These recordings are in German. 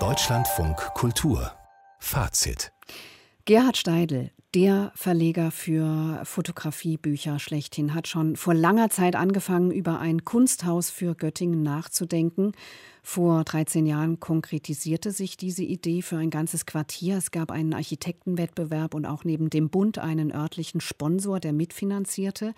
Deutschlandfunk Kultur Fazit Gerhard Steidl, der Verleger für Fotografiebücher schlechthin, hat schon vor langer Zeit angefangen, über ein Kunsthaus für Göttingen nachzudenken. Vor 13 Jahren konkretisierte sich diese Idee für ein ganzes Quartier. Es gab einen Architektenwettbewerb und auch neben dem Bund einen örtlichen Sponsor, der mitfinanzierte.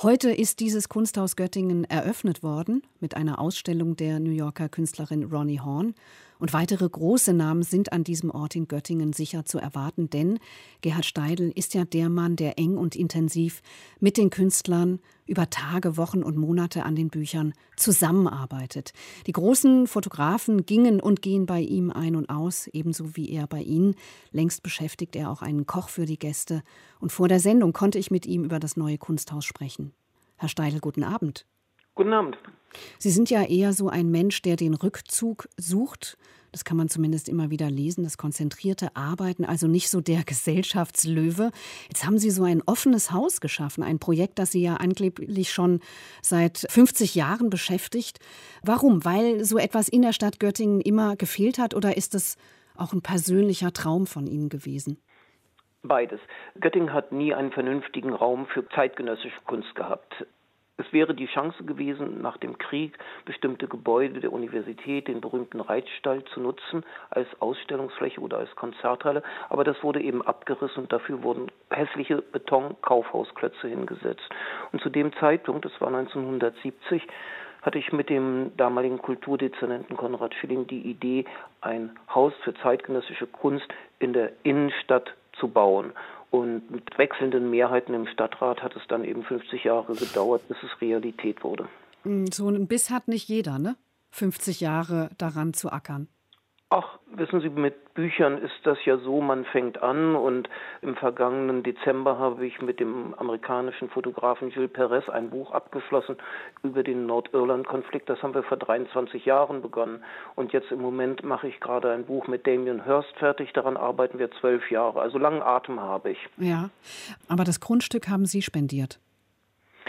Heute ist dieses Kunsthaus Göttingen eröffnet worden mit einer Ausstellung der New Yorker Künstlerin Ronnie Horn. Und weitere große Namen sind an diesem Ort in Göttingen sicher zu erwarten, denn Gerhard Steidl ist ja der Mann, der eng und intensiv mit den Künstlern über Tage, Wochen und Monate an den Büchern zusammenarbeitet. Die großen Fotografen gingen und gehen bei ihm ein und aus, ebenso wie er bei ihnen. Längst beschäftigt er auch einen Koch für die Gäste. Und vor der Sendung konnte ich mit ihm über das neue Kunsthaus sprechen. Herr Steidl, guten Abend. Guten Abend. Sie sind ja eher so ein Mensch, der den Rückzug sucht. Das kann man zumindest immer wieder lesen, das konzentrierte Arbeiten, also nicht so der Gesellschaftslöwe. Jetzt haben Sie so ein offenes Haus geschaffen, ein Projekt, das Sie ja angeblich schon seit 50 Jahren beschäftigt. Warum? Weil so etwas in der Stadt Göttingen immer gefehlt hat oder ist es auch ein persönlicher Traum von Ihnen gewesen? Beides. Göttingen hat nie einen vernünftigen Raum für zeitgenössische Kunst gehabt. Es wäre die Chance gewesen, nach dem Krieg bestimmte Gebäude der Universität, den berühmten Reitstall, zu nutzen als Ausstellungsfläche oder als Konzerthalle. Aber das wurde eben abgerissen und dafür wurden hässliche Beton-Kaufhausklötze hingesetzt. Und zu dem Zeitpunkt, das war 1970, hatte ich mit dem damaligen Kulturdezernenten Konrad Schilling die Idee, ein Haus für zeitgenössische Kunst in der Innenstadt zu bauen. Und mit wechselnden Mehrheiten im Stadtrat hat es dann eben 50 Jahre gedauert, bis es Realität wurde. Hm, so ein Biss hat nicht jeder, ne? 50 Jahre daran zu ackern. Ach, wissen Sie, mit Büchern ist das ja so, man fängt an und im vergangenen Dezember habe ich mit dem amerikanischen Fotografen Gilles Perez ein Buch abgeschlossen über den Nordirland-Konflikt. Das haben wir vor 23 Jahren begonnen. Und jetzt im Moment mache ich gerade ein Buch mit Damien Hirst fertig. Daran arbeiten wir zwölf Jahre. Also langen Atem habe ich. Ja, aber das Grundstück haben Sie spendiert.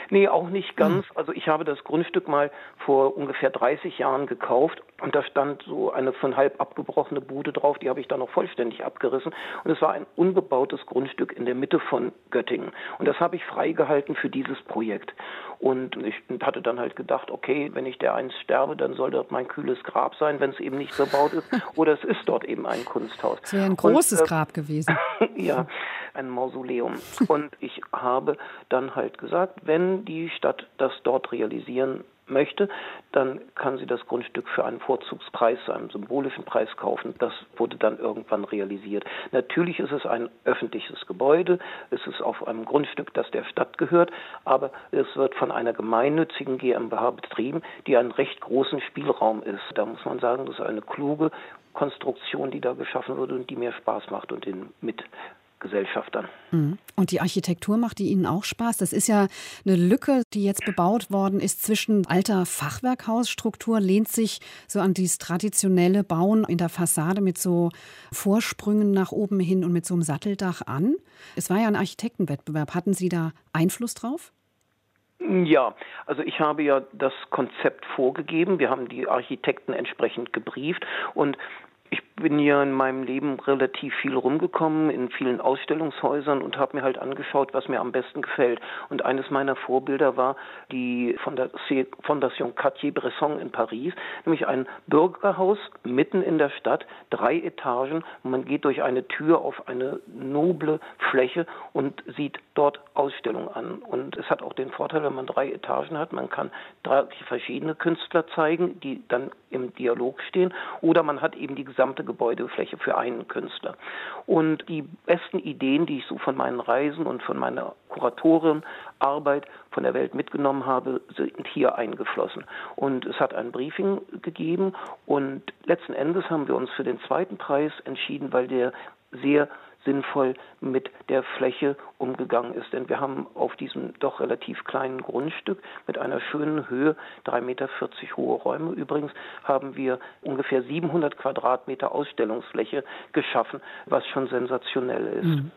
Nee, auch nicht ganz. Hm. Also ich habe das Grundstück mal vor ungefähr 30 Jahren gekauft und da stand so eine von halb abgebrochene Bude drauf, die habe ich dann noch vollständig abgerissen und es war ein unbebautes Grundstück in der Mitte von Göttingen und das habe ich freigehalten für dieses Projekt. Und ich hatte dann halt gedacht, okay, wenn ich der einst sterbe, dann soll dort mein kühles Grab sein, wenn es eben nicht bebaut ist. Oder es ist dort eben ein Kunsthaus. Es wäre ein großes und, äh, Grab gewesen. ja, ein Mausoleum. Und ich habe dann halt gesagt, wenn die Stadt das dort realisieren möchte, dann kann sie das Grundstück für einen Vorzugspreis, einen symbolischen Preis kaufen. Das wurde dann irgendwann realisiert. Natürlich ist es ein öffentliches Gebäude, es ist auf einem Grundstück, das der Stadt gehört, aber es wird von einer gemeinnützigen GmbH betrieben, die einen recht großen Spielraum ist. Da muss man sagen, das ist eine kluge Konstruktion, die da geschaffen wurde und die mir Spaß macht und den mit Gesellschaftern. Mhm. Und die Architektur macht die Ihnen auch Spaß? Das ist ja eine Lücke, die jetzt bebaut worden ist zwischen alter Fachwerkhausstruktur, lehnt sich so an dieses traditionelle Bauen in der Fassade mit so Vorsprüngen nach oben hin und mit so einem Satteldach an. Es war ja ein Architektenwettbewerb. Hatten Sie da Einfluss drauf? Ja, also ich habe ja das Konzept vorgegeben. Wir haben die Architekten entsprechend gebrieft und ich bin ja in meinem Leben relativ viel rumgekommen, in vielen Ausstellungshäusern und habe mir halt angeschaut, was mir am besten gefällt. Und eines meiner Vorbilder war die Fondation Cartier-Bresson in Paris, nämlich ein Bürgerhaus mitten in der Stadt, drei Etagen. Man geht durch eine Tür auf eine noble Fläche und sieht dort Ausstellungen an. Und es hat auch den Vorteil, wenn man drei Etagen hat, man kann drei verschiedene Künstler zeigen, die dann im Dialog stehen, oder man hat eben die gesamte Gebäudefläche für einen Künstler. Und die besten Ideen, die ich so von meinen Reisen und von meiner Kuratorenarbeit von der Welt mitgenommen habe, sind hier eingeflossen. Und es hat ein Briefing gegeben und letzten Endes haben wir uns für den zweiten Preis entschieden, weil der sehr sinnvoll mit der Fläche umgegangen ist. Denn wir haben auf diesem doch relativ kleinen Grundstück mit einer schönen Höhe, 3,40 Meter hohe Räume übrigens, haben wir ungefähr 700 Quadratmeter Ausstellungsfläche geschaffen, was schon sensationell ist. Mhm.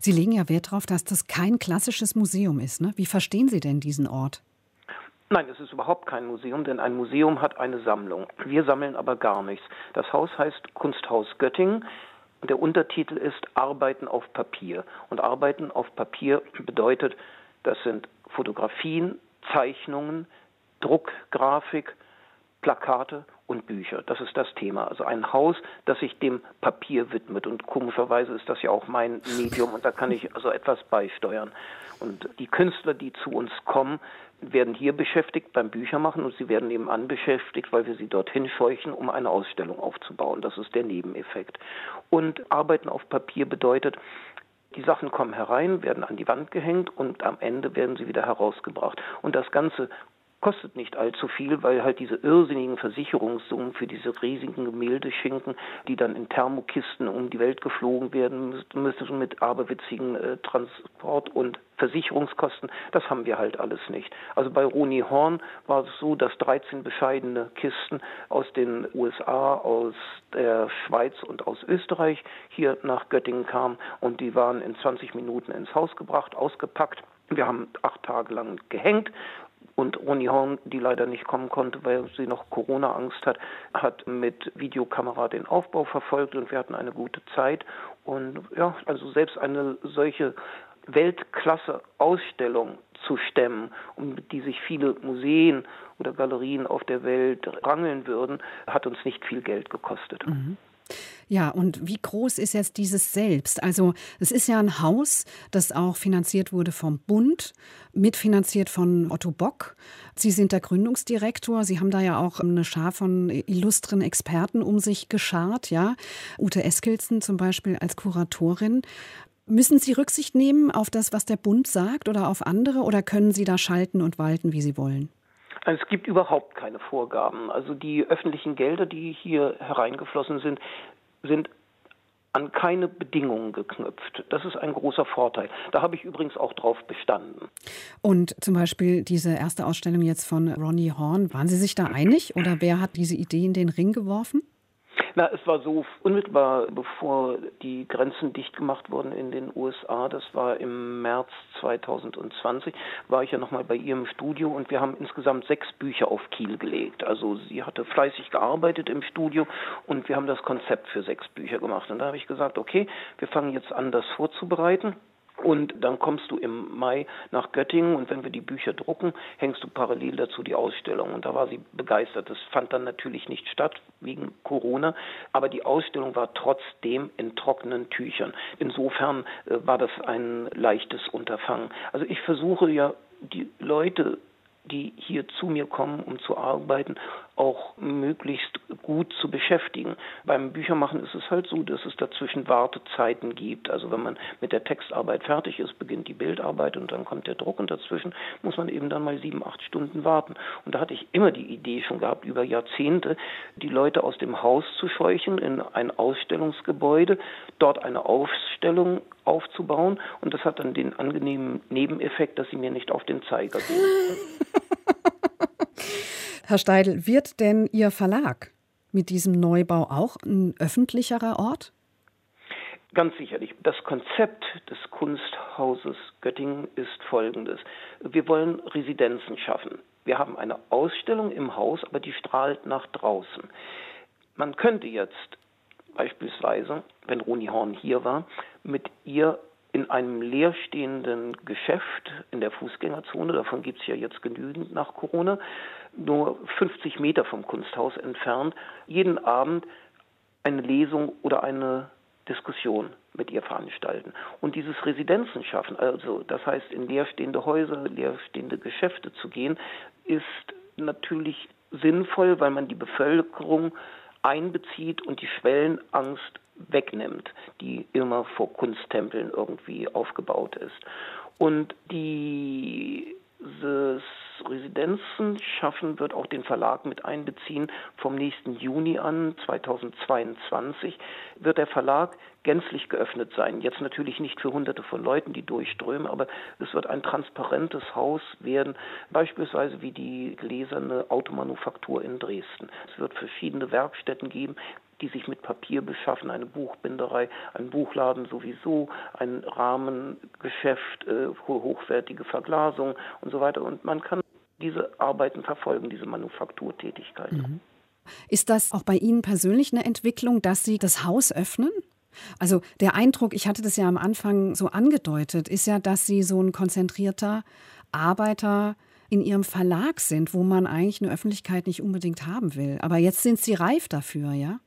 Sie legen ja Wert darauf, dass das kein klassisches Museum ist. Ne? Wie verstehen Sie denn diesen Ort? Nein, es ist überhaupt kein Museum, denn ein Museum hat eine Sammlung. Wir sammeln aber gar nichts. Das Haus heißt Kunsthaus Göttingen. Der Untertitel ist Arbeiten auf Papier. Und Arbeiten auf Papier bedeutet, das sind Fotografien, Zeichnungen, Druckgrafik, Plakate und Bücher. Das ist das Thema. Also ein Haus, das sich dem Papier widmet. Und komischerweise ist das ja auch mein Medium und da kann ich also etwas beisteuern. Und die Künstler, die zu uns kommen, werden hier beschäftigt beim Büchermachen und sie werden eben anbeschäftigt, weil wir sie dorthin scheuchen, um eine Ausstellung aufzubauen. Das ist der Nebeneffekt. Und Arbeiten auf Papier bedeutet, die Sachen kommen herein, werden an die Wand gehängt und am Ende werden sie wieder herausgebracht. Und das Ganze kostet nicht allzu viel, weil halt diese irrsinnigen Versicherungssummen für diese riesigen Gemäldeschinken, die dann in Thermokisten um die Welt geflogen werden müssen mit aberwitzigen äh, Transport- und Versicherungskosten, das haben wir halt alles nicht. Also bei Roni Horn war es so, dass 13 bescheidene Kisten aus den USA, aus der Schweiz und aus Österreich hier nach Göttingen kamen und die waren in 20 Minuten ins Haus gebracht, ausgepackt. Wir haben acht Tage lang gehängt und Roni Horn, die leider nicht kommen konnte, weil sie noch Corona-Angst hat, hat mit Videokamera den Aufbau verfolgt und wir hatten eine gute Zeit. Und ja, also selbst eine solche Weltklasse-Ausstellung zu stemmen, um die sich viele Museen oder Galerien auf der Welt rangeln würden, hat uns nicht viel Geld gekostet. Mhm. Ja, und wie groß ist jetzt dieses Selbst? Also es ist ja ein Haus, das auch finanziert wurde vom Bund, mitfinanziert von Otto Bock. Sie sind der Gründungsdirektor. Sie haben da ja auch eine Schar von illustren Experten um sich geschart, ja. Ute Eskilsen zum Beispiel als Kuratorin. Müssen Sie Rücksicht nehmen auf das, was der Bund sagt oder auf andere oder können Sie da schalten und walten, wie Sie wollen? Es gibt überhaupt keine Vorgaben. Also die öffentlichen Gelder, die hier hereingeflossen sind, sind an keine Bedingungen geknüpft. Das ist ein großer Vorteil. Da habe ich übrigens auch drauf bestanden. Und zum Beispiel diese erste Ausstellung jetzt von Ronnie Horn, waren Sie sich da einig oder wer hat diese Idee in den Ring geworfen? Na, es war so unmittelbar, bevor die Grenzen dicht gemacht wurden in den USA, das war im März 2020, war ich ja nochmal bei ihr im Studio und wir haben insgesamt sechs Bücher auf Kiel gelegt. Also sie hatte fleißig gearbeitet im Studio und wir haben das Konzept für sechs Bücher gemacht. Und da habe ich gesagt, okay, wir fangen jetzt an, das vorzubereiten. Und dann kommst du im Mai nach Göttingen und wenn wir die Bücher drucken, hängst du parallel dazu die Ausstellung. Und da war sie begeistert. Das fand dann natürlich nicht statt wegen Corona, aber die Ausstellung war trotzdem in trockenen Tüchern. Insofern äh, war das ein leichtes Unterfangen. Also ich versuche ja die Leute die hier zu mir kommen, um zu arbeiten, auch möglichst gut zu beschäftigen. Beim Büchermachen ist es halt so, dass es dazwischen Wartezeiten gibt. Also wenn man mit der Textarbeit fertig ist, beginnt die Bildarbeit und dann kommt der Druck und dazwischen muss man eben dann mal sieben, acht Stunden warten. Und da hatte ich immer die Idee schon gehabt, über Jahrzehnte die Leute aus dem Haus zu scheuchen in ein Ausstellungsgebäude, dort eine Ausstellung aufzubauen und das hat dann den angenehmen Nebeneffekt, dass sie mir nicht auf den Zeiger gehen. Herr Steidl, wird denn Ihr Verlag mit diesem Neubau auch ein öffentlicherer Ort? Ganz sicherlich. Das Konzept des Kunsthauses Göttingen ist folgendes. Wir wollen Residenzen schaffen. Wir haben eine Ausstellung im Haus, aber die strahlt nach draußen. Man könnte jetzt beispielsweise, wenn Roni Horn hier war, mit ihr in einem leerstehenden Geschäft in der Fußgängerzone, davon gibt es ja jetzt genügend nach Corona, nur 50 Meter vom Kunsthaus entfernt, jeden Abend eine Lesung oder eine Diskussion mit ihr veranstalten. Und dieses Residenzen schaffen, also das heißt in leerstehende Häuser, leerstehende Geschäfte zu gehen, ist natürlich sinnvoll, weil man die Bevölkerung einbezieht und die Schwellenangst wegnimmt, die immer vor Kunsttempeln irgendwie aufgebaut ist. Und dieses Residenzen schaffen wird auch den Verlag mit einbeziehen. Vom nächsten Juni an, 2022, wird der Verlag gänzlich geöffnet sein. Jetzt natürlich nicht für hunderte von Leuten, die durchströmen, aber es wird ein transparentes Haus werden, beispielsweise wie die gläserne Automanufaktur in Dresden. Es wird verschiedene Werkstätten geben, die sich mit Papier beschaffen, eine Buchbinderei, ein Buchladen sowieso, ein Rahmengeschäft, äh, hochwertige Verglasung und so weiter. Und man kann diese Arbeiten verfolgen, diese Manufakturtätigkeit. Mhm. Ist das auch bei Ihnen persönlich eine Entwicklung, dass Sie das Haus öffnen? Also der Eindruck, ich hatte das ja am Anfang so angedeutet, ist ja, dass Sie so ein konzentrierter Arbeiter in Ihrem Verlag sind, wo man eigentlich eine Öffentlichkeit nicht unbedingt haben will. Aber jetzt sind Sie reif dafür, ja?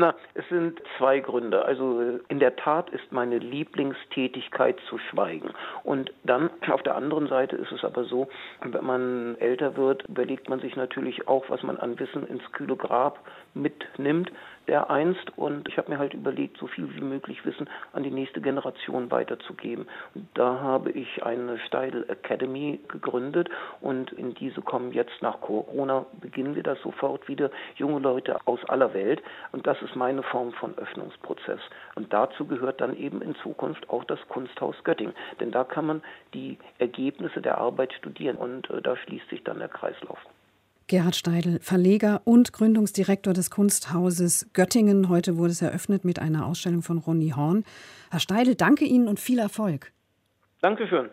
Na, es sind zwei Gründe. Also in der Tat ist meine Lieblingstätigkeit zu schweigen. Und dann auf der anderen Seite ist es aber so, wenn man älter wird, überlegt man sich natürlich auch, was man an Wissen ins kühle Grab mitnimmt der einst und ich habe mir halt überlegt, so viel wie möglich Wissen an die nächste Generation weiterzugeben. Und da habe ich eine Steidel Academy gegründet und in diese kommen jetzt nach Corona, beginnen wir das sofort wieder, junge Leute aus aller Welt und das ist meine Form von Öffnungsprozess. Und dazu gehört dann eben in Zukunft auch das Kunsthaus Göttingen, denn da kann man die Ergebnisse der Arbeit studieren und äh, da schließt sich dann der Kreislauf. Gerhard Steidl, Verleger und Gründungsdirektor des Kunsthauses Göttingen. Heute wurde es eröffnet mit einer Ausstellung von Ronny Horn. Herr Steidl, danke Ihnen und viel Erfolg. Dankeschön.